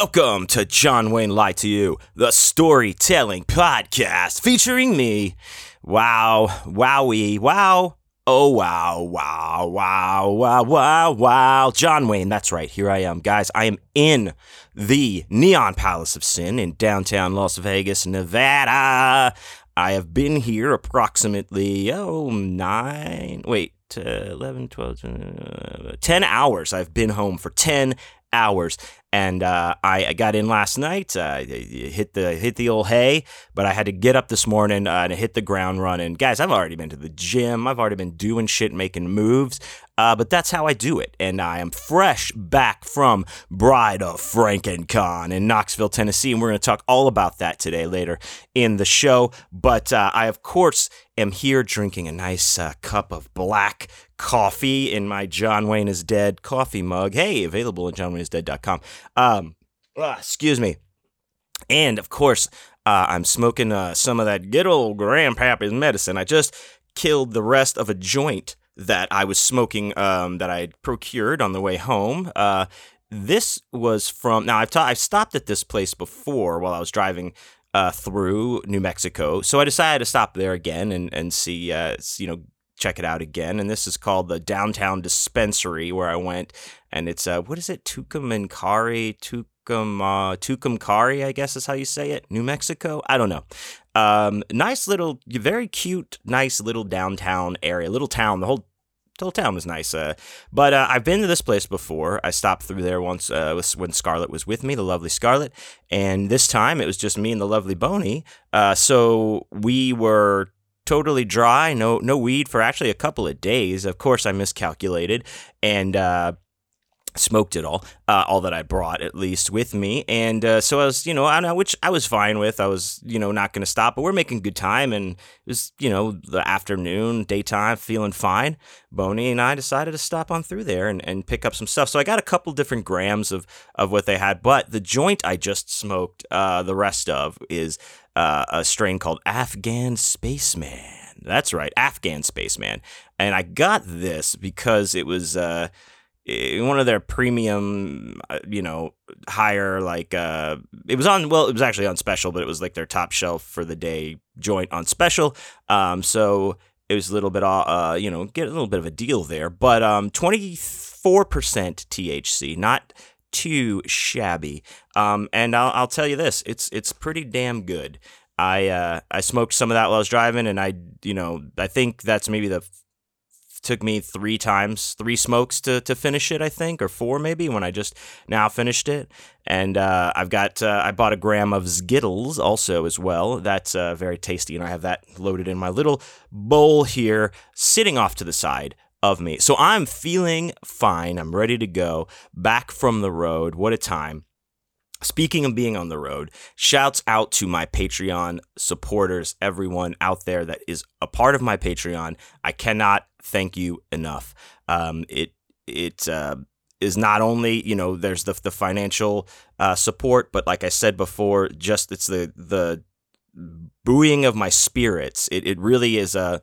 Welcome to John Wayne Lie to You, the storytelling podcast featuring me. Wow, wowie, wow. Oh, wow, wow, wow, wow, wow, wow. John Wayne, that's right. Here I am. Guys, I am in the Neon Palace of Sin in downtown Las Vegas, Nevada. I have been here approximately, oh, nine, wait, uh, 11, 12, uh, 10 hours. I've been home for 10 hours. And uh, I, I, got in last night. Uh, hit the hit the old hay, but I had to get up this morning uh, and hit the ground running. Guys, I've already been to the gym. I've already been doing shit, making moves. Uh, but that's how I do it. And I am fresh back from Bride of FrankenCon in Knoxville, Tennessee. And we're going to talk all about that today later in the show. But uh, I, of course, am here drinking a nice uh, cup of black coffee in my John Wayne is Dead coffee mug. Hey, available at johnwayneisdead.com. Um, uh, excuse me. And of course, uh, I'm smoking uh, some of that good old grandpappy's medicine. I just killed the rest of a joint that I was smoking um, that I procured on the way home. Uh, this was from now I've ta- I've stopped at this place before while I was driving uh, through New Mexico, so I decided to stop there again and and see uh, you know check it out again. And this is called the Downtown Dispensary where I went, and it's uh what is it Tucumcari Tucum uh, Tucumcari I guess is how you say it New Mexico I don't know um, nice little, very cute, nice little downtown area, little town. The whole whole town was nice. Uh, but uh, I've been to this place before. I stopped through there once uh, when Scarlett was with me, the lovely Scarlett. And this time it was just me and the lovely Boney. Uh, so we were totally dry, no no weed for actually a couple of days. Of course, I miscalculated and uh, smoked it all, uh, all that I brought at least with me, and uh, so I was, you know, I know which I was fine with. I was, you know, not going to stop, but we're making good time, and it was, you know, the afternoon, daytime, feeling fine. Boney and I decided to stop on through there and, and pick up some stuff. So I got a couple different grams of of what they had, but the joint I just smoked, uh, the rest of is uh, a strain called Afghan Spaceman. That's right, Afghan Spaceman, and I got this because it was uh, one of their premium, uh, you know, higher like uh, it was on. Well, it was actually on special, but it was like their top shelf for the day joint on special. Um, so it was a little bit, uh, you know, get a little bit of a deal there. But um, twenty four percent THC, not too shabby. Um, and I'll, I'll tell you this, it's it's pretty damn good. I uh, I smoked some of that while I was driving, and I you know I think that's maybe the took me three times, three smokes to, to finish it, I think, or four maybe when I just now finished it. And uh, I've got, uh, I bought a gram of Skittles also as well. That's uh, very tasty. And I have that loaded in my little bowl here, sitting off to the side of me. So I'm feeling fine. I'm ready to go back from the road. What a time. Speaking of being on the road, shouts out to my Patreon supporters, everyone out there that is a part of my Patreon. I cannot thank you enough. Um, it it uh, is not only you know there's the the financial uh, support, but like I said before, just it's the the buoying of my spirits. It it really is a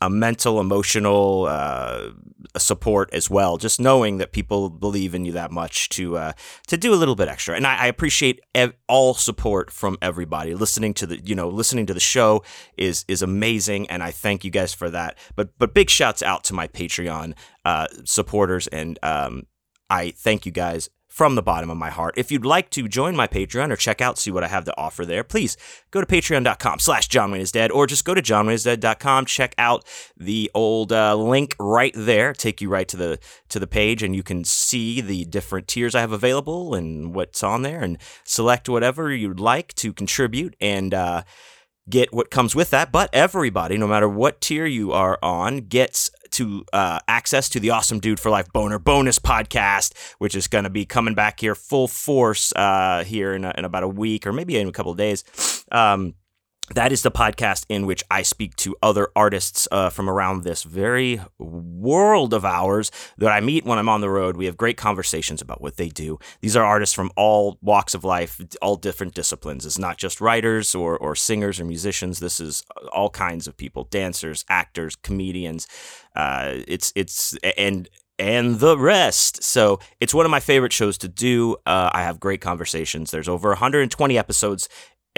a mental, emotional uh, support as well. Just knowing that people believe in you that much to uh, to do a little bit extra, and I, I appreciate ev- all support from everybody. Listening to the you know listening to the show is is amazing, and I thank you guys for that. But but big shouts out to my Patreon uh, supporters, and um, I thank you guys from the bottom of my heart. If you'd like to join my Patreon or check out, see what I have to offer there, please go to patreon.com slash John Wayne is dead or just go to johnwayneisdead.com. Check out the old uh, link right there, take you right to the to the page and you can see the different tiers I have available and what's on there and select whatever you'd like to contribute and uh, get what comes with that. But everybody, no matter what tier you are on, gets to uh, access to the Awesome Dude for Life Boner bonus podcast, which is going to be coming back here full force uh, here in, a, in about a week or maybe in a couple of days. Um, that is the podcast in which I speak to other artists uh, from around this very world of ours that I meet when I'm on the road. We have great conversations about what they do. These are artists from all walks of life, all different disciplines. It's not just writers or, or singers or musicians. This is all kinds of people dancers, actors, comedians. Uh, it's, it's, and and the rest. So it's one of my favorite shows to do. Uh, I have great conversations. There's over 120 episodes.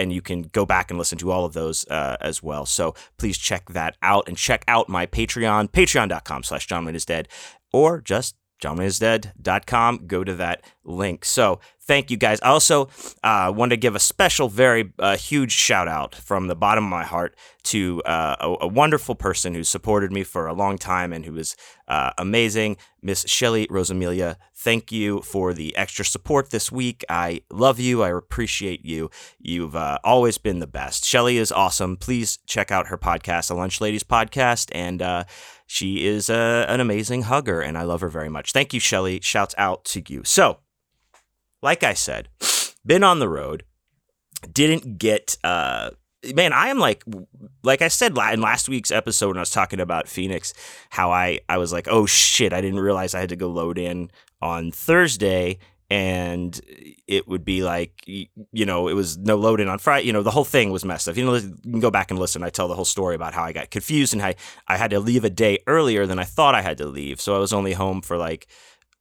And you can go back and listen to all of those uh, as well. So please check that out and check out my Patreon, patreon.com slash John Wayne is dead, or just johnwayneisdead.com. Go to that link. So thank you guys. I also uh, want to give a special, very uh, huge shout out from the bottom of my heart to uh, a, a, wonderful person who supported me for a long time and who is uh, amazing, Miss Shelly Rosamilia. Thank you for the extra support this week. I love you. I appreciate you. You've uh, always been the best. Shelly is awesome. Please check out her podcast, the Lunch Ladies podcast, and uh, she is an amazing hugger, and I love her very much. Thank you, Shelly. Shouts out to you. So, like I said, been on the road, didn't get. Uh, man, I am like, like I said in last week's episode when I was talking about Phoenix, how I I was like, oh shit, I didn't realize I had to go load in on Thursday. And it would be like, you know, it was no load in on Friday. You know, the whole thing was messed up. You know, you can go back and listen. I tell the whole story about how I got confused and how I had to leave a day earlier than I thought I had to leave. So I was only home for like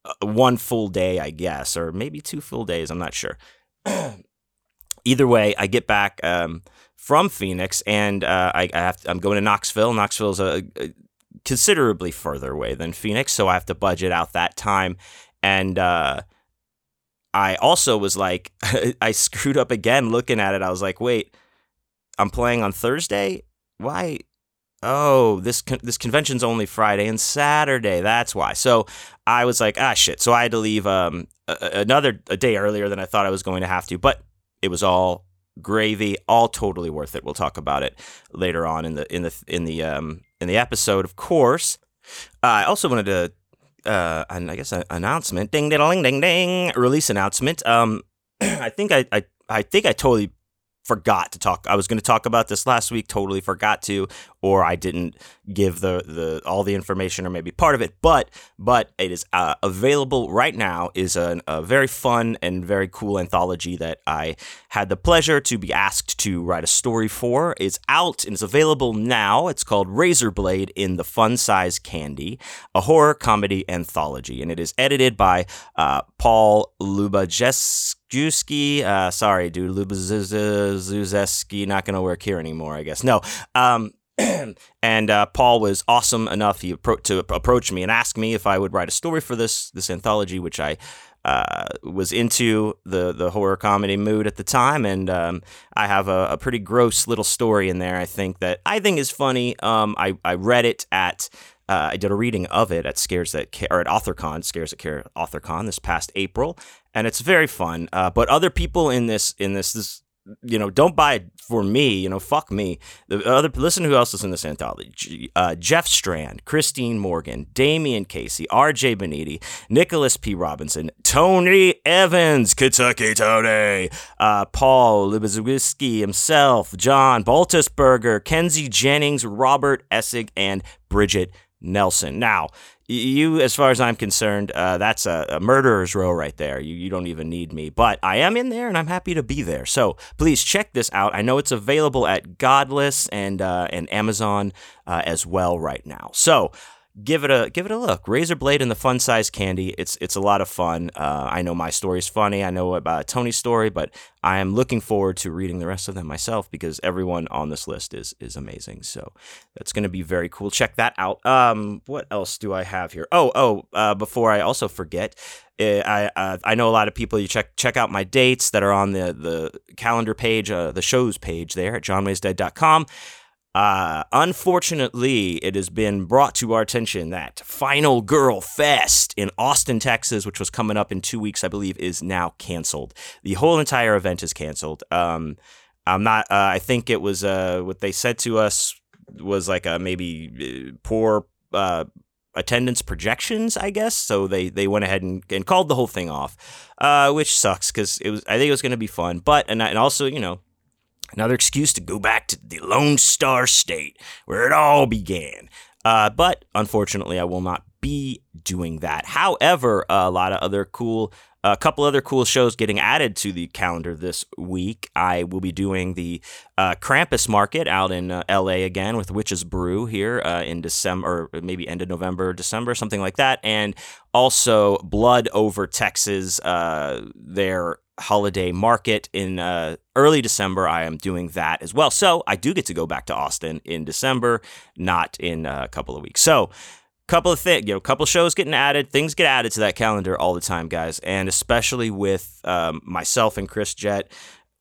uh, one full day, I guess, or maybe two full days. I'm not sure. Either way, I get back um, from Phoenix, and uh, I, I, have to, I'm going to Knoxville. Knoxville is a, a, considerably further away than Phoenix, so I have to budget out that time. And uh, I also was like, I screwed up again looking at it. I was like, wait, I'm playing on Thursday. Why? oh, this con- this convention's only Friday and Saturday. That's why. So I was like, ah, shit. So I had to leave um, a- another a day earlier than I thought I was going to have to. But it was all gravy, all totally worth it. We'll talk about it later on in the in the in the um in the episode, of course. Uh, I also wanted to. Uh, and I guess an announcement, ding, ding, ding, ding, ding, release announcement. Um, I think I, I, I think I totally forgot to talk. I was going to talk about this last week, totally forgot to, or I didn't give the the all the information or maybe part of it. But but it is uh, available right now. is a, very fun and very cool anthology that I had the pleasure to be asked to write a story for. It's out and it's available now. It's called Razorblade in the Fun Size Candy, a horror comedy anthology, and it is edited by uh, Paul Lubajeski. Juski, uh, sorry, dude, Lubazuzeski, not going to work here anymore, I guess. No. Um, and uh, Paul was awesome enough he appro- to approach me and ask me if I would write a story for this this anthology, which I uh, was into the the horror comedy mood at the time, and um, I have a, a, pretty gross little story in there. I think that I think is funny. Um, I I read it at. Uh, I did a reading of it at Scares That Care, or at AuthorCon, Scares That Care AuthorCon this past April, and it's very fun. Uh, but other people in this in this this you know, don't buy it for me. You know, fuck me. The other listen who else is in this anthology: uh, Jeff Strand, Christine Morgan, Damian Casey, R.J. Beniti, Nicholas P. Robinson, Tony Evans, Kentucky Tony, uh, Paul Lubezwiski himself, John Baltisberger, Kenzie Jennings, Robert Essig, and Bridget Nelson. Now, you, as far as I'm concerned, uh, that's a, a, murderer's row right there. You, you don't even need me, but I am in there and I'm happy to be there. So please check this out. I know it's available at Godless and uh, and Amazon uh, as well right now. So give it a give it a look. Razorblade and the Fun Size Candy. It's it's a lot of fun. Uh, I know my story is funny. I know about Tony's story, but I am looking forward to reading the rest of them myself because everyone on this list is is amazing. So that's going to be very cool. Check that out. Um, what else do I have here? Oh oh, uh, before I also forget. Eh, I uh, I know a lot of people. You check check out my dates that are on the the calendar page, uh, the shows page there at johnwaynesdead.com. Uh, unfortunately, it has been brought to our attention that Final Girl Fest in Austin, Texas, which was coming up in two weeks, I believe, is now canceled. The whole entire event is canceled. Um, I'm not. Uh, I think it was uh, what they said to us was like a maybe uh, poor uh, attendance projections, I guess. So they they went ahead and, and called the whole thing off, uh, which sucks because it was. I think it was going to be fun, but and and also you know Another excuse to go back to the Lone Star State, where it all began. Uh, but unfortunately, I will not be doing that. However, a lot of other cool a couple other cool shows getting added to the calendar this week. I will be doing the uh, Krampus Market out in uh, LA again with Witch's Brew here uh, in December, or maybe end of November, December, something like that. And also Blood Over Texas, uh, holiday market in uh, early December. I am doing that as well. So I do get to go back to Austin in December, not in a couple of weeks. So couple of things, you know, couple shows getting added. Things get added to that calendar all the time, guys, and especially with um, myself and Chris Jett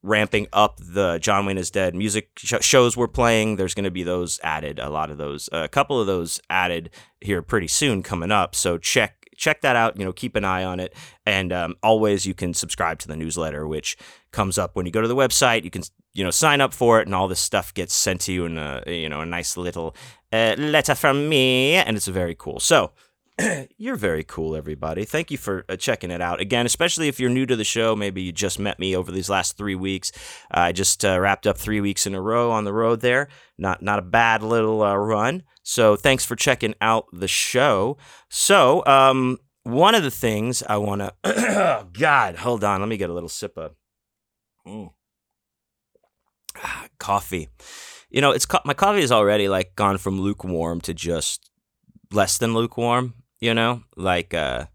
ramping up the John Wayne is Dead music sh- shows we're playing. There's going to be those added, a lot of those, a couple of those added here pretty soon coming up. So check check that out. You know, keep an eye on it, and um, always you can subscribe to the newsletter, which comes up when you go to the website. You can you know sign up for it, and all this stuff gets sent to you in a you know a nice little uh, letter from me, and it's very cool. So. you're very cool, everybody. Thank you for uh, checking it out. Again, especially if you're new to the show, maybe you just met me over these last three weeks. Uh, I just uh, wrapped up three weeks in a row on the road there. Not not a bad little uh, run. So thanks for checking out the show. So um, one of the things I want to, oh God, hold on, let me get a little sip of mm. coffee. You know, it's co- my coffee is already like gone from lukewarm to just less than lukewarm. You know, like uh,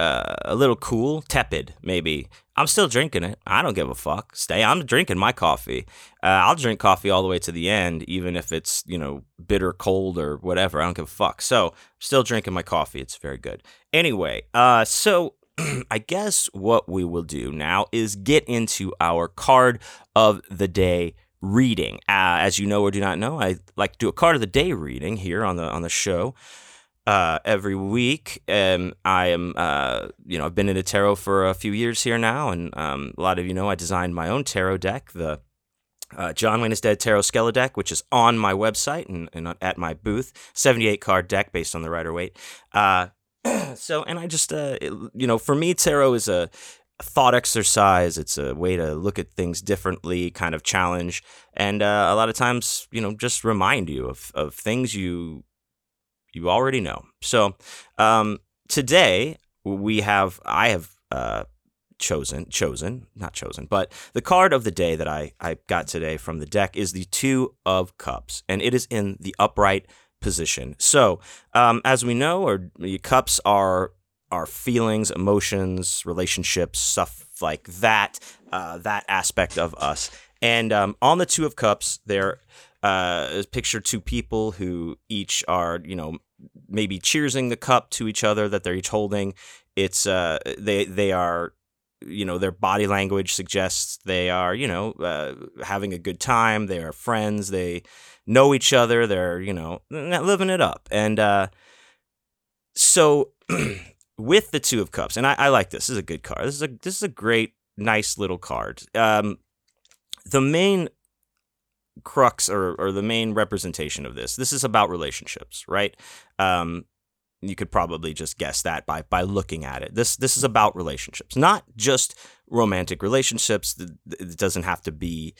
uh, a little cool, tepid, maybe. I'm still drinking it. I don't give a fuck. Stay. I'm drinking my coffee. Uh, I'll drink coffee all the way to the end, even if it's you know bitter cold or whatever. I don't give a fuck. So still drinking my coffee. It's very good. Anyway, uh, so I guess what we will do now is get into our card of the day reading. Uh, as you know or do not know, I like to do a card of the day reading here on the on the show uh, every week. I am, uh, you know, I've been into tarot for a few years here now, and um, a lot of you know I designed my own tarot deck, the uh, John Wayne is Dead Tarot Skeleton deck, which is on my website and, and at my booth. 78 card deck based on the Rider Waite. Uh, so, and I just, uh, it, you know, for me, tarot is a thought exercise. It's a way to look at things differently, kind of challenge, and uh, a lot of times, you know, just remind you of, of things you you already know. So um, today we have I have uh, chosen chosen not chosen, but the card of the day that I I got today from the deck is the two of cups, and it is in the upright position. So um, as we know, or cups are our feelings, emotions, relationships, stuff like that. Uh, that aspect of us. And um, on the two of cups, there uh, picture two people who each are, you know, maybe cheersing the cup to each other that they're each holding. It's uh, they they are, you know, their body language suggests they are, you know, uh, having a good time. They are friends. They know each other. They're, you know, living it up. And uh, so, with the two of cups, and I, I like this. This is a good card. This is a this is a great, nice little card. Um, the main crux or, or the main representation of this. This is about relationships, right? Um, you could probably just guess that by by looking at it. This this is about relationships, not just romantic relationships. It doesn't have to be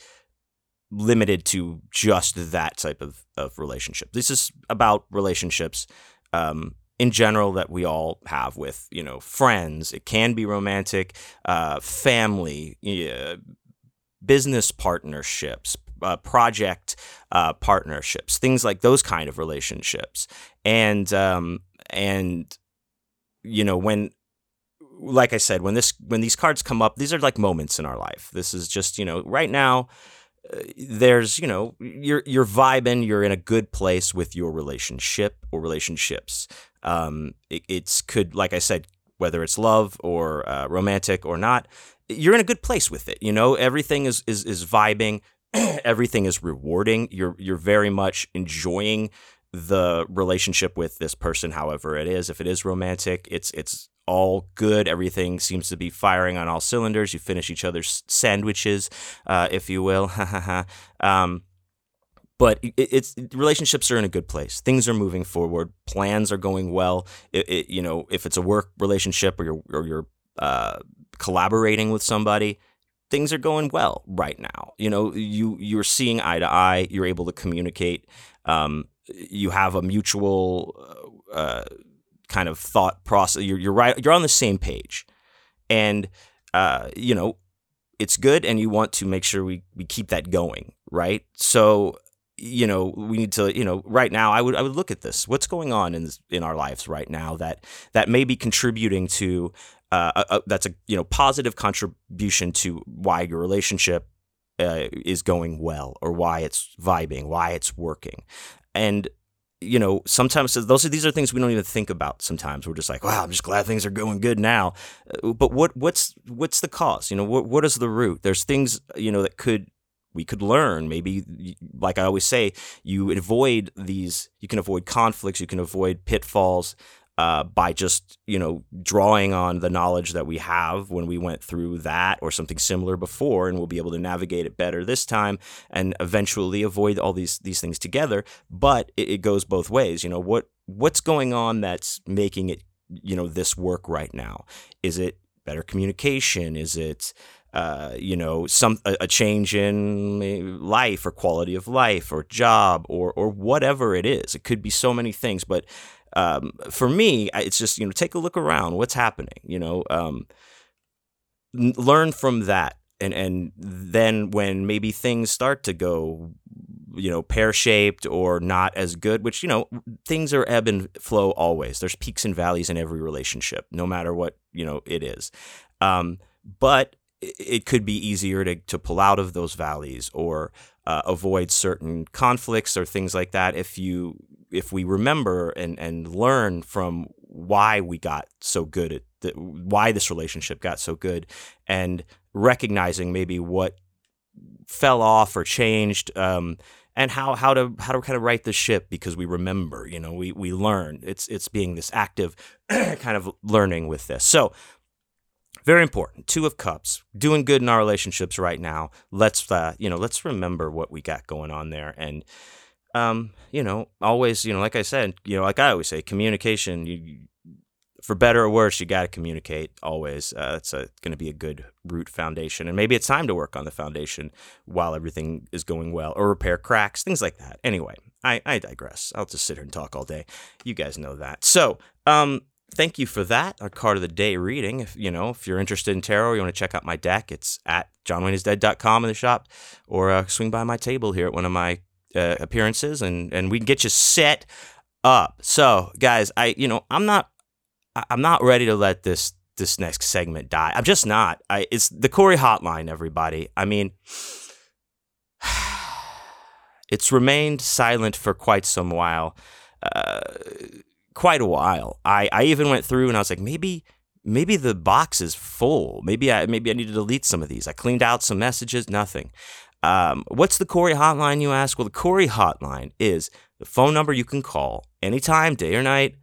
limited to just that type of, of relationship. This is about relationships um, in general that we all have with you know friends. It can be romantic, uh, family, uh, business partnerships, uh, project uh, partnerships, things like those kind of relationships, and um, and you know when like I said, when this when these cards come up, these are like moments in our life. This is just you know right now. Uh, there's you know you're you're vibing. You're in a good place with your relationship or relationships. Um, it, it's could like I said, whether it's love or uh, romantic or not, you're in a good place with it. You know everything is is is vibing. everything is rewarding. You're you're very much enjoying the relationship with this person, however it is. If it is romantic, it's it's all good. Everything seems to be firing on all cylinders. You finish each other's sandwiches, uh, if you will. um, but it, it's relationships are in a good place. Things are moving forward. Plans are going well. It, it, you know, if it's a work relationship or you're or you're uh, collaborating with somebody, things are going well right now. You know, you you're seeing eye to eye. You're able to communicate. Um, you have a mutual uh, kind of thought process. You're, you're right. You're on the same page, and uh, you know it's good, and you want to make sure we we keep that going, right? So you know we need to you know right now i would i would look at this what's going on in in our lives right now that that may be contributing to uh, a, a, that's a you know positive contribution to why your relationship uh, is going well or why it's vibing why it's working. And you know sometimes those are these are things we don't even think about sometimes. We're just like wow i'm just glad things are going good now. Uh, but what what's what's the cause? You know what what is the root? There's things you know that could we could learn. Maybe like i always say you avoid these you can avoid conflicts you can avoid pitfalls uh, by just you know drawing on the knowledge that we have when we went through that or something similar before and we'll be able to navigate it better this time and eventually avoid all these these things together. But it, it goes both ways. You know what what's going on that's making it you know this work right now? Is it better communication? Is it uh, you know, some a, a, change in life or quality of life or job or or whatever it is. It could be so many things, but um, for me, it's just you know take a look around. What's happening? You know, um, learn from that, and and then when maybe things start to go you know pear shaped or not as good which you know things are ebb and flow always there's peaks and valleys in every relationship no matter what you know it is um, but it could be easier to, to pull out of those valleys or uh, avoid certain conflicts or things like that if you if we remember and and learn from why we got so good at the, why this relationship got so good and recognizing maybe what fell off or changed um, and how how to how to kind of right the ship because we remember you know we we learn it's it's being this active kind of learning with this so very important. Two of Cups, doing good in our relationships right now. Let's uh, you know, let's remember what we got going on there, and um, you know, always, you know, like I said, you know, like I always say, communication. You, for better or worse, you got to communicate always. Uh, it's going to be a good root foundation, and maybe it's time to work on the foundation while everything is going well, or repair cracks, things like that. Anyway, I, I digress. I'll just sit here and talk all day. You guys know that. So, um, thank you for that. Our card of the day reading. If you know, if you're interested in tarot, you want to check out my deck, it's at johnwayneisdead.com in the shop, or uh, swing by my table here at one of my uh, appearances, and and we can get you set up. So, guys, I you know I'm not I'm not ready to let this this next segment die. I'm just not. I it's the Corey Hotline, everybody. I mean. It's remained silent for quite some while. Uh, quite a while. I, I even went through and I was like, maybe maybe the box is full. Maybe I maybe I need to delete some of these. I cleaned out some messages, nothing. Um, what's the Corey hotline, you ask? Well, the Corey hotline is the phone number you can call anytime, day or night,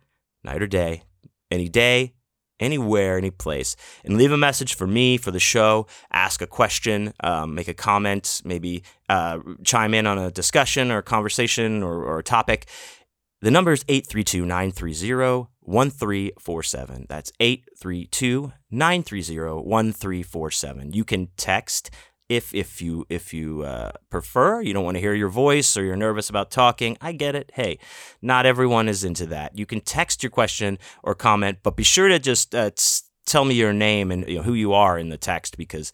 night or day, any day, anywhere, any place, and leave a message for me, for the show, ask a question, um, make a comment, maybe uh, chime in on a discussion or a conversation or, or a topic. The number is 832 930 1347. That's 832 930 1347. You can text if if you if you uh, prefer you don't want to hear your voice or you're nervous about talking i get it hey not everyone is into that you can text your question or comment but be sure to just uh, tell me your name and you know, who you are in the text because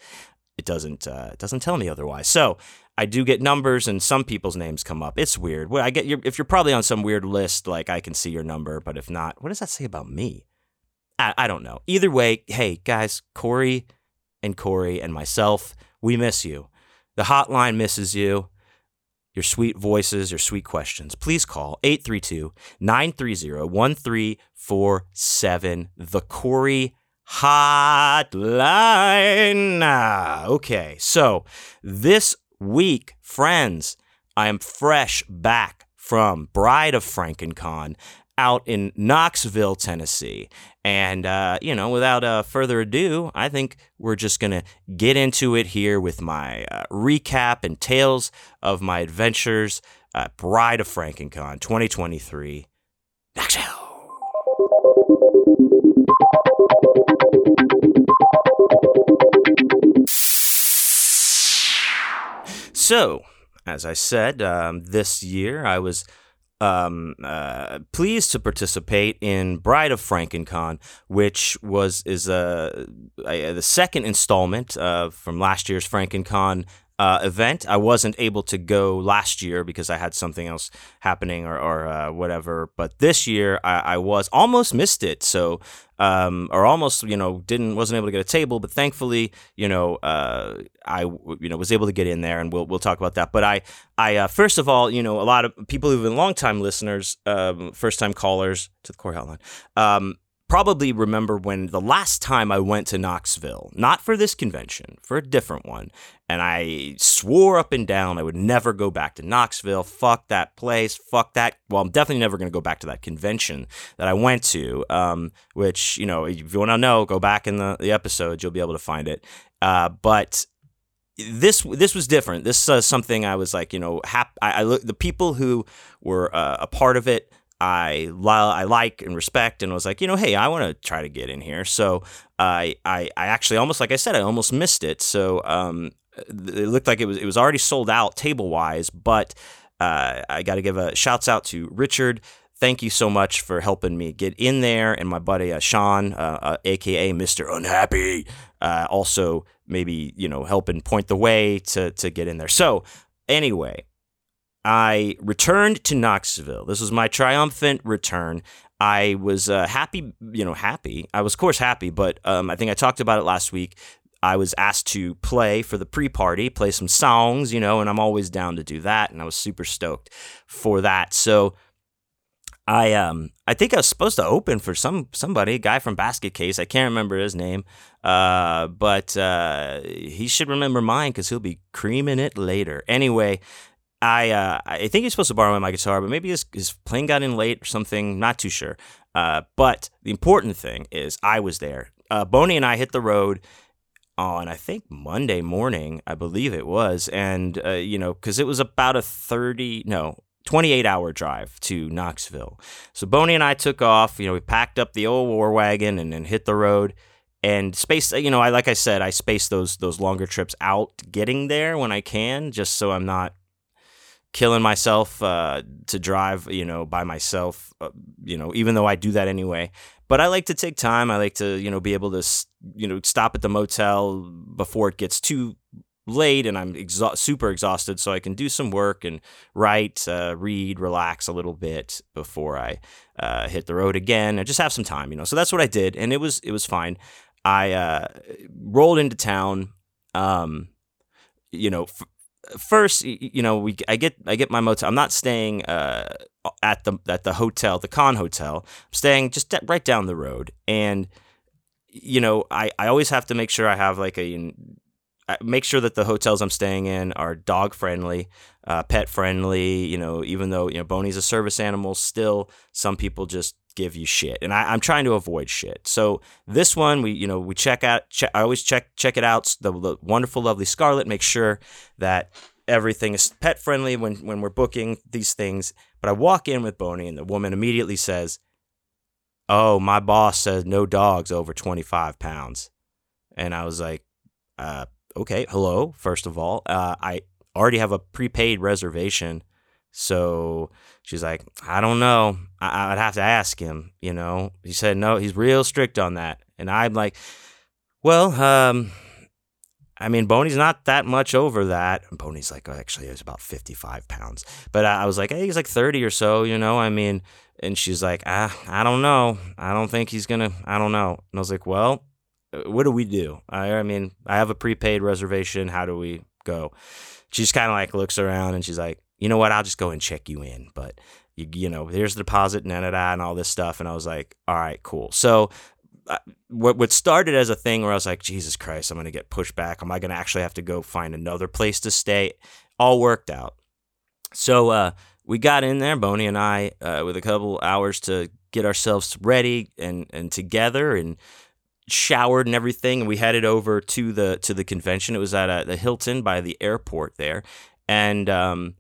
it doesn't uh, it doesn't tell me otherwise so I do get numbers and some people's names come up. It's weird. Well, I get your, if you're probably on some weird list, like I can see your number, but if not, what does that say about me? I, I don't know. Either way, hey guys, Corey and Corey and myself, we miss you. The hotline misses you. Your sweet voices, your sweet questions. Please call 832 930 1347. The Corey Hotline. Okay, so this week, friends, I am fresh back from Bride of FrankenCon out in Knoxville, Tennessee. And, uh, you know, without uh, further ado, I think we're just going to get into it here with my uh, recap and tales of my adventures at Bride of FrankenCon 2023, Knoxville. So, as I said, um, this year I was um, uh, pleased to participate in Bride of Frankencon, which was is a, a the second installment uh, from last year's Frankencon uh, event. I wasn't able to go last year because I had something else happening or, or uh, whatever. But this year I, I, was almost missed it. So, um, or almost, you know, didn't wasn't able to get a table. But thankfully, you know, uh, I you know was able to get in there, and we'll we'll talk about that. But I I uh, first of all, you know, a lot of people who've been longtime listeners, um, first time callers to the core hotline. Um, probably remember when the last time I went to Knoxville, not for this convention, for a different one, and I swore up and down I would never go back to Knoxville. Fuck that place. Fuck that. Well, I'm definitely never going to go back to that convention that I went to, um, which, you know, if you want to know, go back in the, the episode, you'll be able to find it. Uh, but this this was different. This is uh, something I was like, you know, hap- I, I look the people who were uh, a part of it I I like and respect, and was like, you know, hey, I want to try to get in here. So I, I I actually almost like I said, I almost missed it. So um, it looked like it was it was already sold out table wise, but uh, I got to give a shouts out to Richard. Thank you so much for helping me get in there, and my buddy uh, Sean, uh, uh aka Mister Unhappy, uh, also maybe you know helping point the way to to get in there. So anyway, I returned to Knoxville. This was my triumphant return. I was uh, happy, you know, happy. I was, of course, happy, but um, I think I talked about it last week. I was asked to play for the pre party, play some songs, you know, and I'm always down to do that. And I was super stoked for that. So I um I think I was supposed to open for some somebody, a guy from Basket Case. I can't remember his name, uh, but uh, he should remember mine because he'll be creaming it later. Anyway, I uh, I think he's supposed to borrow my guitar, but maybe his, his plane got in late or something. Not too sure. Uh, but the important thing is I was there. Uh, Boney and I hit the road on I think Monday morning, I believe it was, and uh, you know because it was about a thirty no 28 hour drive to Knoxville. So Boney and I took off. You know we packed up the old war wagon and then hit the road and space you know I like I said I space those those longer trips out getting there when I can just so I'm not killing myself uh, to drive, you know, by myself, uh, you know, even though I do that anyway. But I like to take time. I like to, you know, be able to, you know, stop at the motel before it gets too late and I'm exa- super exhausted, so I can do some work and write, uh, read, relax a little bit before I uh, hit the road again and just have some time, you know. So that's what I did, and it was it was fine. I uh, rolled into town. Um, you know, f- first, you know, we I get I get my motel. I'm not staying uh, at the at the hotel, the Con Hotel. I'm staying just right down the road, and you know, I I always have to make sure I have like a make sure that the hotels I'm staying in are dog friendly, uh, pet friendly. You know, even though you know Boney's a service animal, still some people just give you shit, and I, am trying to avoid shit. So this one, we you know we check out. Check, I always check check it out. The, the wonderful, lovely Scarlet. Make sure that everything is pet friendly when when we're booking these things. But I walk in with Boney, and the woman immediately says, "Oh, my boss says no dogs over 25 pounds," and I was like, uh, "Okay, hello. First of all, uh, I already have a prepaid reservation." So she's like, I don't know. I- would have to ask him, you know. He said, no, he's real strict on that. And I'm like, well, um, I mean, Boney's not that much over that. And Boney's like, oh, actually, he's about 55 pounds. But I was like, hey, he's like 30 or so, you know. I mean, and she's like, ah, I don't know. I don't think he's going to, I don't know. And I was like, well, what do we do? I, I mean, I have a prepaid reservation. How do we go? She's kind of like looks around and she's like, you know what? I'll just go and check you in. But you, you know, there's the deposit, and and all this stuff. And I was like, all right, cool. So what what started as a thing where I was like, Jesus Christ, I'm gonna get pushed back. Am I gonna actually have to go find another place to stay? All worked out. So uh, we got in there, Boney and I, uh, with a couple hours to get ourselves ready and and together and showered and everything and we headed over to the to the convention it was at a, uh, the hilton by the airport there and um,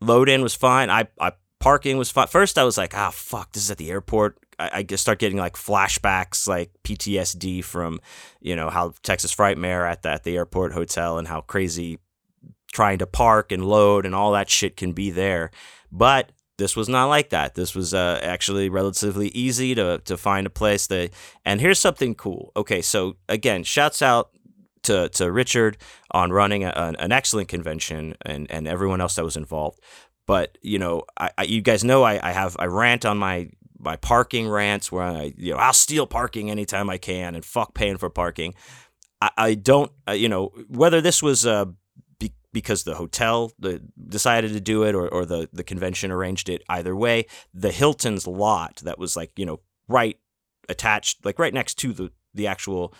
load in was fine. I, I parking was fine. First, I was like, ah, fuck, this is at the airport. I, I just start getting like flashbacks, like PTSD from, you know, how Texas Frightmare at the, at the airport hotel and how crazy trying to park and load and all that shit can be there. But this was not like that. This was uh, actually relatively easy to to find a place that. And here's something cool. Okay, so again, shouts out to to Richard on running a, an excellent convention and and everyone else that was involved. But you know, I, I you guys know I, I have I rant on my my parking rants where I you know I'll steal parking anytime I can and fuck paying for parking. I, I don't uh, you know whether this was uh, be, because the hotel the, decided to do it or, or the the convention arranged it. Either way, the Hilton's lot that was like you know right attached like right next to the the actual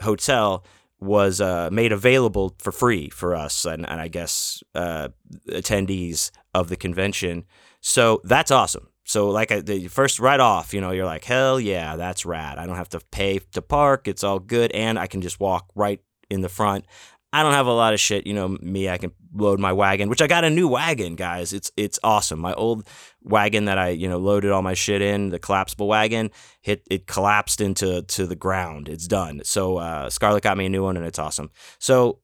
hotel was uh, made available for free for us and, and I guess uh, attendees of the convention. So that's awesome. So like the first right off, you know, you're like, hell yeah, that's rad. I don't have to pay to park. It's all good, and I can just walk right in the front. I don't have a lot of shit, you know. Me, I can load my wagon, which I got a new wagon, guys. It's it's awesome. My old wagon that I you know loaded all my shit in, the collapsible wagon, hit it collapsed into to the ground. It's done. So uh, Scarlett got me a new one, and it's awesome. So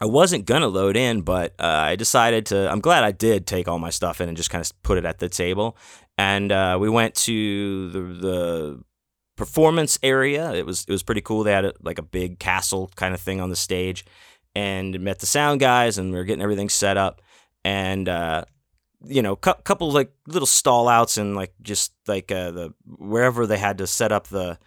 I wasn't gonna load in, but uh, I decided to. I'm glad I did take all my stuff in and just kind of put it at the table. And uh, we went to the the performance area. It was it was pretty cool. They had a, like a big castle kind of thing on the stage, and met the sound guys, and we were getting everything set up, and uh, you know, cu- couple like little stall outs and like just like uh, the wherever they had to set up the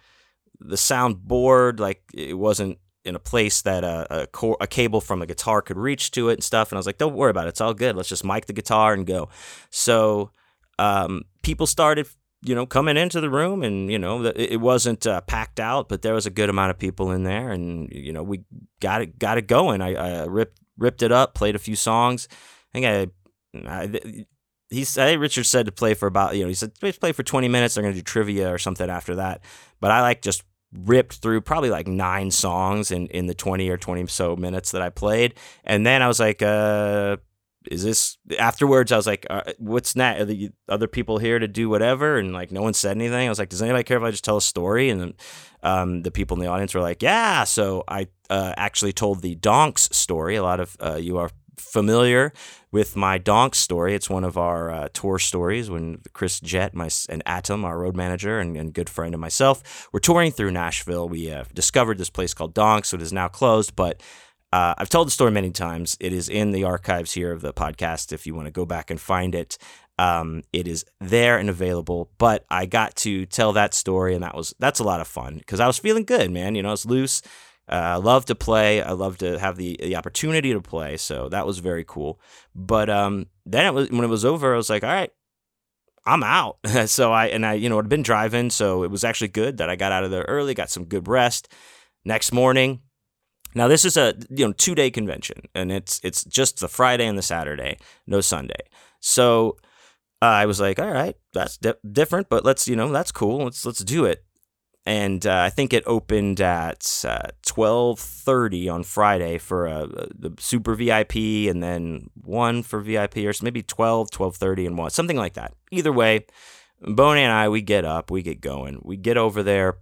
the sound board, like it wasn't in a place that a, cor- a cable from a guitar could reach to it and stuff. And I was like, don't worry about it. It's all good. Let's just mic the guitar and go. So um, people started you know, coming into the room, and you know, it wasn't uh, packed out, but there was a good amount of people in there, and you know, we got it got it going. I, I ripped ripped it up, played a few songs. I think I, I he said Richard said to play for about you know he said play for twenty minutes. They're gonna do trivia or something after that, but I like just ripped through probably like nine songs in in the twenty or twenty so minutes that I played, and then I was like, uh, is this afterwards i was like uh, what's next are the other people here to do whatever? And like no one said anything. I was like does anybody care if i just tell a story? And um, the people in the audience were like yeah. So i uh, actually told the donks story. A lot of uh, you are familiar with my donks story. It's one of our uh, tour stories when chris jett my, and Adam our road manager and, and good friend and myself were touring through nashville. We uh, discovered this place called donks so it is now closed but uh, I've told the story many times. It is in the archives here of the podcast if you want to go back and find it. Um, it is there and available. But I got to tell that story, and that was that's a lot of fun because I was feeling good, man. You know, it's loose. Uh, I love to play. I love to have the the opportunity to play. So that was very cool. But um, then it was when it was over, I was like, all right, I'm out. so I and I, you know, had been driving, so it was actually good that I got out of there early, got some good rest. Next morning, now this is a you know two day convention, and it's it's just the Friday and the Saturday, no Sunday. So uh, I was like, all right, that's di- different, but let's you know that's cool. Let's let's do it. And uh, I think it opened at uh, twelve thirty on Friday for uh, the super VIP, and then one for VIP, or maybe 12, 12.30 and one, something like that. Either way, Boney and I, we get up, we get going, we get over there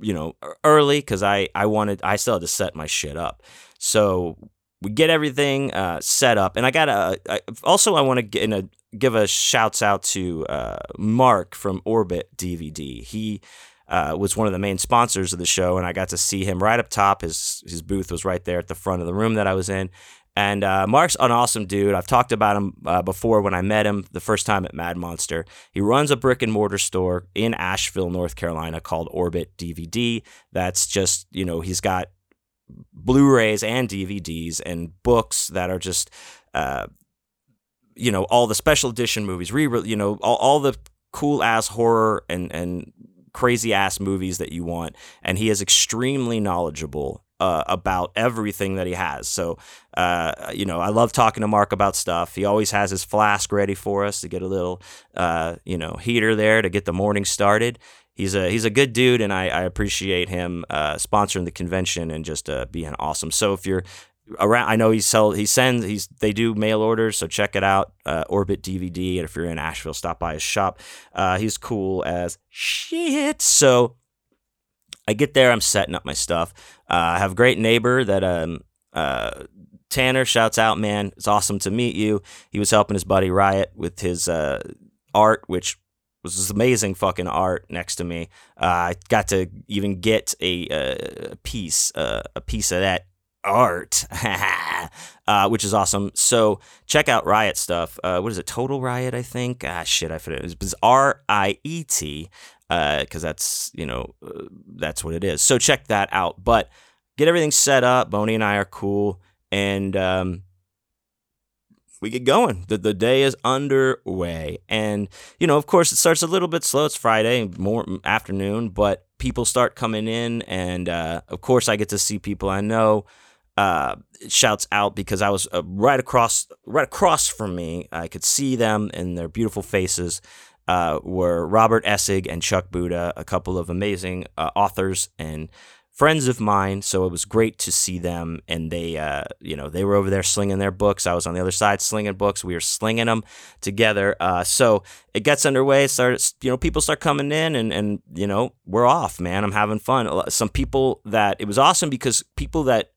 you know, early because I, I wanted, I still had to set my shit up. So we get everything uh, set up. And I got to, also, I want to give a shouts out to uh, Mark from Orbit DVD. He, uh, was one of the main sponsors of the show, and I got to see him right up top. His his booth was right there at the front of the room that I was in, and uh, Mark's an awesome dude. I've talked about him uh, before when I met him the first time at Mad Monster. He runs a brick and mortar store in Asheville, North Carolina called Orbit DVD. That's just, you know, he's got Blu rays and DVDs and books that are just, uh, you know, all the special edition movies, re you know, all, all the cool ass horror and, and crazy ass movies that you want. And he is extremely knowledgeable uh, about everything that he has. So, uh, you know, I love talking to Mark about stuff. He always has his flask ready for us to get a little, uh, you know, heater there to get the morning started. He's a he's a good dude, and I, I appreciate him uh, sponsoring the convention and just uh, being awesome. So if you're around, I know he sell he sends he's they do mail orders, so check it out. Uh, Orbit DVD, and if you're in Asheville, stop by his shop. he's cool as shit. So I get there, I'm setting up my stuff. Uh, I have a great neighbor that um, uh, Tanner, shouts out, man. It's awesome to meet you. He was helping his buddy Riot with his uh, art, which was amazing fucking art next to me. Uh, I got to even get a, a piece, uh, a piece of that art, uh, which is awesome. So check out Riot stuff. Uh, what is it? Total Riot, I think. Ah, shit, I forget. It's R I E T, because uh, that's you know uh, that's what it is. So check that out. But get everything set up. Boney and I are cool, and um, we get going. The, the day is underway. And, you know, of course, it starts a little bit slow. It's Friday, more afternoon, but people start coming in. And, uh, of course, I get to see people I know. Uh, shouts out because I was uh, right across, right across from me. I could see them and their beautiful faces. Uh, were Robert Essig and Chuck Buda, a couple of amazing uh, authors and friends of mine, so it was great to see them. And they, uh, you know, they were over there slinging their books. I was on the other side slinging books. We were slinging them together. Uh, so it gets underway. Starts, you know, people start coming in, and and you know, we're off, man. I'm having fun. Some people that it was awesome because people that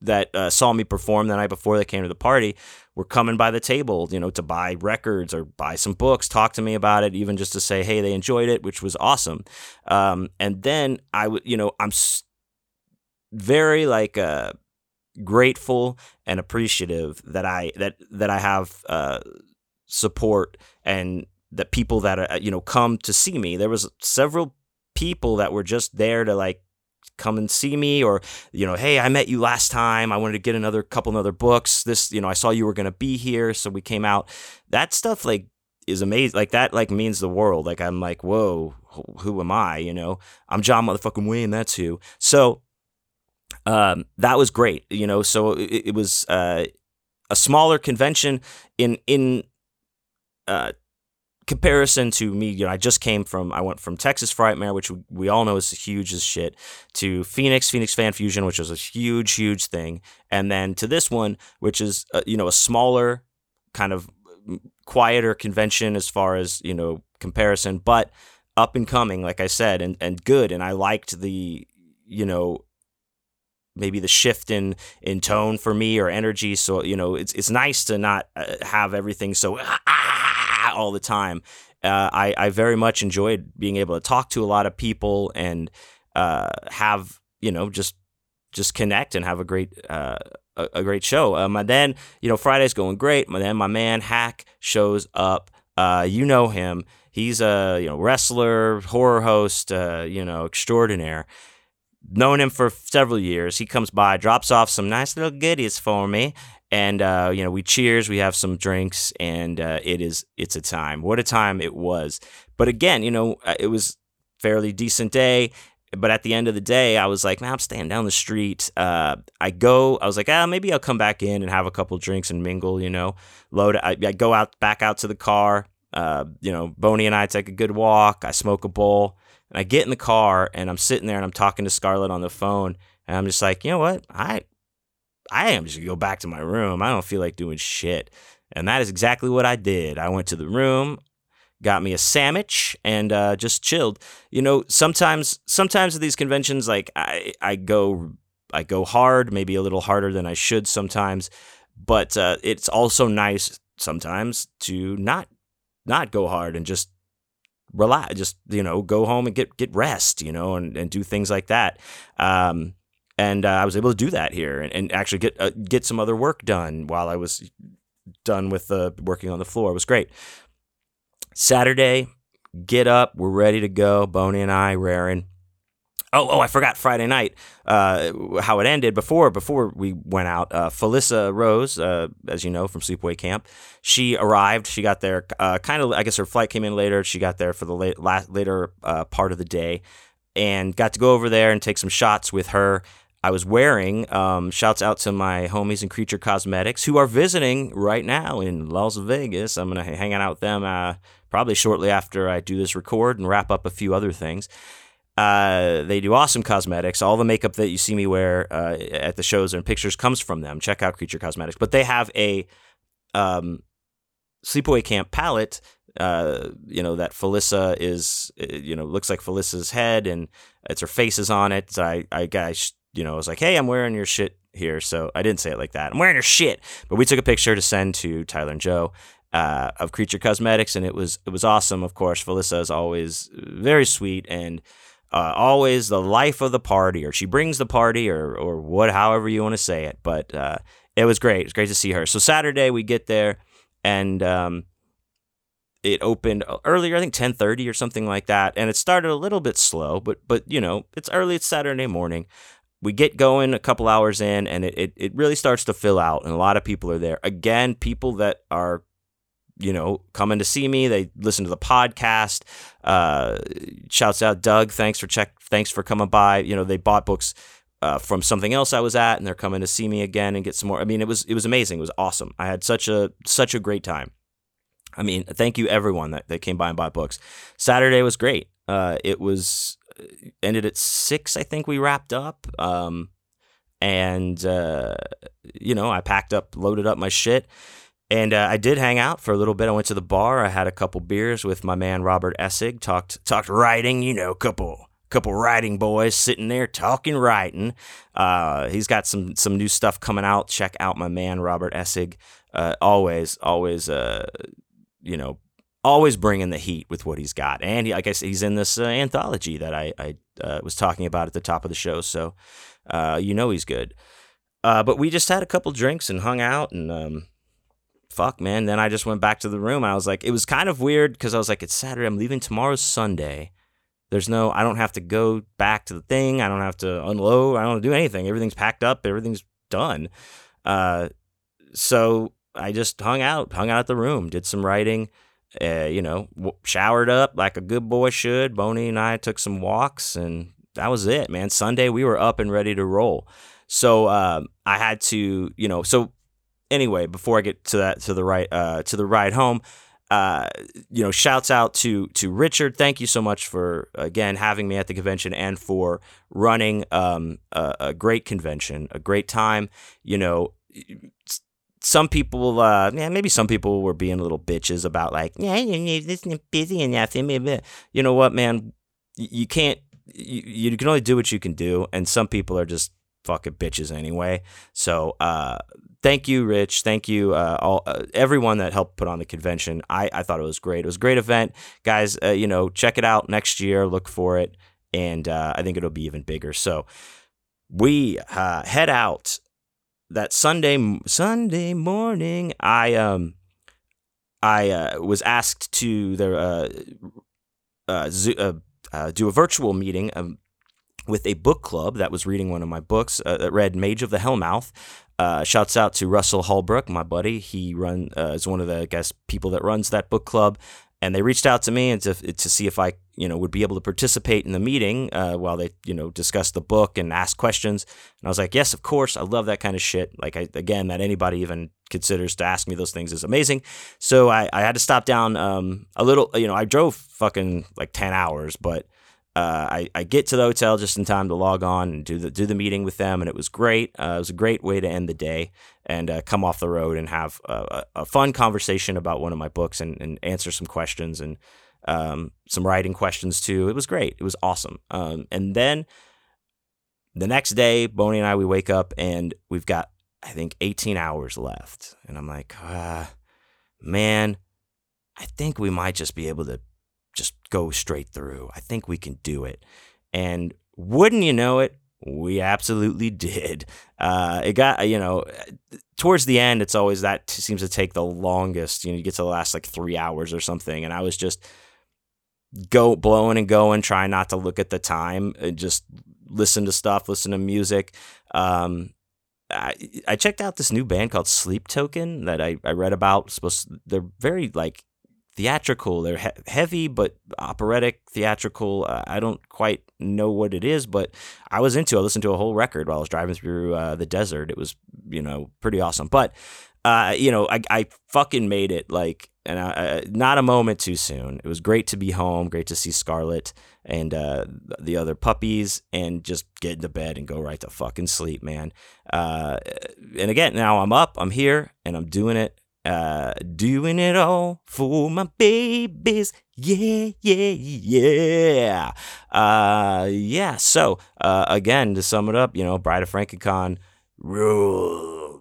that uh, saw me perform the night before they came to the party were coming by the table, you know, to buy records or buy some books, talk to me about it, even just to say, hey, they enjoyed it, which was awesome. Um, and then I would, you know, I'm very like uh, grateful and appreciative that I that that I have uh, support and that people that are, uh, you know come to see me. There was several people that were just there to like come and see me or you know hey i met you last time. I wanted to get another couple other books. This you know i saw you were going to be here so we came out. That stuff like is amazing like that like means the world. Like i'm like whoa who am i? You know? I'm john motherfucking wayne that's who. So um that was great you know? So it, it was uh a smaller convention in in uh comparison to me, you know, I just came from, I went from Texas Frightmare, which we, all know is huge as shit, to Phoenix, Phoenix Fan Fusion, which was a huge, huge thing. And then to this one, which is, uh, you know, a smaller, kind of quieter convention as far as, you know, comparison, but up and coming, like I said, and, and good. And I liked the, you know, maybe the shift in in tone for me or energy so you know it's it's nice to not uh, have everything so ah, all the time. Uh, I, I very much enjoyed being able to talk to a lot of people and uh, have you know just just connect and have a great uh, a, a, great show. Um, and then you know Friday's going great. And then my man Hack shows up. Uh, you know him. He's a you know wrestler, horror host, uh, you know extraordinaire. Known him for several years. He comes by, drops off some nice little goodies for me, and uh, you know we cheers we have some drinks and uh, it is it's a time. What a time it was. But again you know uh, it was fairly decent day. But at the end of the day i was like man i'm staying down the street. Uh, i go i was like ah maybe i'll come back in and have a couple drinks and mingle you know. Load I, I go out back out to the car. Uh, you know boney and i take a good walk. I smoke a bowl. And i get in the car and i'm sitting there and i'm talking to scarlett on the phone. And i'm just like you know what? I I am just gonna go back to my room. I don't feel like doing shit. And that is exactly what I did. I went to the room, got me a sandwich, and uh, just chilled. You know, sometimes sometimes at these conventions, like I I go I go hard, maybe a little harder than I should sometimes, but uh, it's also nice sometimes to not not go hard and just relax just you know go home and get get rest you know and, and do things like that um and uh, I was able to do that here and, and actually get uh, get some other work done while I was done with uh, working on the floor. It was great. Saturday, get up, we're ready to go. Boney and I, raring. Oh, oh, I forgot Friday night. Uh, how it ended before before we went out. Uh, Felissa Rose, uh, as you know from Sleepaway Camp, she arrived. She got there uh, kind of. I guess her flight came in later. She got there for the late, later uh, part of the day, and got to go over there and take some shots with her I was wearing. Um, shouts out to my homies in Creature Cosmetics who are visiting right now in Las Vegas. I'm gonna hang out with them uh, probably shortly after I do this record and wrap up a few other things. Uh, they do awesome cosmetics. All the makeup that you see me wear uh, at the shows and pictures comes from them. Check out Creature Cosmetics. But they have a um, sleepaway camp palette uh, you know that Felissa is, uh, you know, looks like Felissa's head, and it's her face is on it. So I, I, guys, you know, was like, hey, I'm wearing your shit here, so I didn't say it like that. I'm wearing your shit, but we took a picture to send to Tyler and Joe. Uh, of Creature Cosmetics, and it was it was awesome. Of course, Felissa is always very sweet and uh, always the life of the party, or she brings the party, or or what, however you want to say it. But uh, it was great. It was great to see her. So Saturday we get there, and um, it opened earlier, I think ten thirty or something like that, and it started a little bit slow, but but you know it's early, it's Saturday morning. We get going a couple hours in, and it, it, it really starts to fill out, and a lot of people are there. Again, people that are you know, coming to see me. They listen to the podcast. Uh, shouts out Doug. Thanks for check. Thanks for coming by. You know, they bought books uh, from something else I was at, and they're coming to see me again and get some more. I mean, it was it was amazing. It was awesome. I had such a such a great time. I mean, thank you everyone that, that came by and bought books. Saturday was great. Uh, it was ended at six. I think we wrapped up. Um, and uh, you know, I packed up, loaded up my shit, and uh, I did hang out for a little bit. I went to the bar. I had a couple beers with my man Robert Essig. Talked talked writing. You know, couple couple writing boys sitting there talking writing. Uh, he's got some some new stuff coming out. Check out my man Robert Essig. Uh, always, always, uh, you know, always bringing the heat with what he's got. And he, I guess he's in this uh, anthology that I, I uh, was talking about at the top of the show. So uh, you know he's good. but we just had a couple drinks and hung out and. Um, fuck, man. Then I just went back to the room. I was like, it was kind of weird because I was like, it's Saturday. I'm leaving tomorrow's Sunday. There's no, I don't have to go back to the thing. I don't have to unload. I don't do anything. Everything's packed up. Everything's done. Uh, so I just hung out, hung out at the room, did some writing, uh, you know, w- showered up like a good boy should. Boney and I took some walks, and that was it, man. Sunday we were up and ready to roll. So uh, I had to, you know, so anyway, before I get to that to the right uh, to the ride home, uh, you know, shouts out to to Richard. Thank you so much for again having me at the convention and for running um, a, a, great convention, a great time. You know, some people, uh, yeah, maybe some people were being a little bitches about like, yeah, this is busy yeah, you know what, man, you can't. You, you can only do what you can do, and some people are just fucking bitches anyway. So uh, thank you, Rich. Thank you, uh, all uh, everyone that helped put on the convention. I, I thought it was great. It was a great event, guys. Uh, you know, check it out next year. Look for it, and uh, I think it'll be even bigger. So we uh, head out that Sunday Sunday morning. I um I uh, was asked to there do a virtual meeting. Um, with a book club that was reading one of my books uh, that read Mage of the Hellmouth. Uh, shouts out to Russell Holbrook, my buddy. He run uh, is one of the I guess people that runs that book club, and they reached out to me and to to see if I you know would be able to participate in the meeting uh, while they you know discuss the book and ask questions. And I was like, yes, of course, I love that kind of shit. Like I, again, that anybody even considers to ask me those things is amazing. So I, I had to stop down um, a little. You know, I drove fucking like ten hours, but uh, I, I get to the hotel just in time to log on and do the do the meeting with them, and it was great. Uh, it was a great way to end the day and uh, come off the road and have a, a, fun conversation about one of my books and, and answer some questions and um, some writing questions too. It was great. It was awesome. Um, and then the next day, Boney and I we wake up and we've got I think 18 hours left, and I'm like, ah, man, I think we might just be able to just go straight through. I think we can do it. And wouldn't you know it, we absolutely did. Uh, it got, you know, towards the end, it's always that seems to take the longest. You know, you get to the last like three hours or something. And I was just go blowing and going, trying not to look at the time and just listen to stuff, listen to music. Um, I, I checked out this new band called Sleep Token that I, I read about. Supposed they're very like theatrical. They're he- heavy but operatic, theatrical. Uh, I don't quite know what it is, but I was into. it. I listened to a whole record while I was driving through uh, the desert. It was you know pretty awesome. But uh, you know, I, I fucking made it. Like, and I, not a moment too soon. It was great to be home. Great to see Scarlett and uh, the other puppies, and just get into bed and go right to fucking sleep, man. Uh, and again, now I'm up. I'm here, and I'm doing it uh, doing it all for my babies. Yeah, yeah, yeah. Uh, yeah. So, uh, again, to sum it up, you know, Bride of Frankencon rule.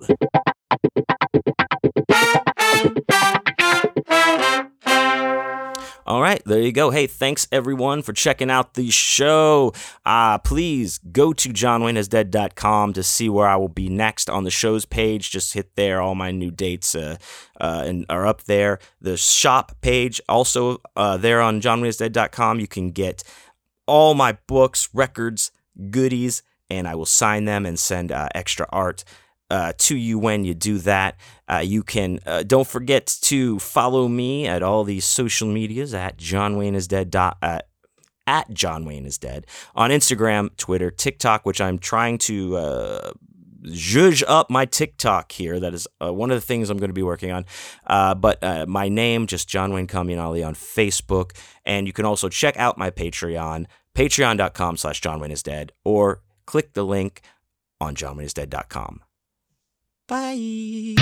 All right, there you go. Hey, thanks everyone for checking out the show. Uh, please go to johnwayneisdead.com to see where I will be next on the show's page. Just hit there. All my new dates uh, uh, and are up there. The shop page also uh, there on johnwayneisdead.com. You can get all my books, records, goodies, and I will sign them and send uh, extra art uh, to you when you do that. Uh, you can uh, don't forget to follow me at all these social medias at John Wayne is dead. Dot, uh, at John Wayne is dead on Instagram, Twitter, TikTok, which I'm trying to uh, zhuzh up my TikTok here. That is uh, one of the things I'm going to be working on. Uh, but my name, just John Wayne Comunale on Facebook. And you can also check out my Patreon, patreon.com slash John Wayne is dead, or click the link on johnwayneisdead.com. Bye.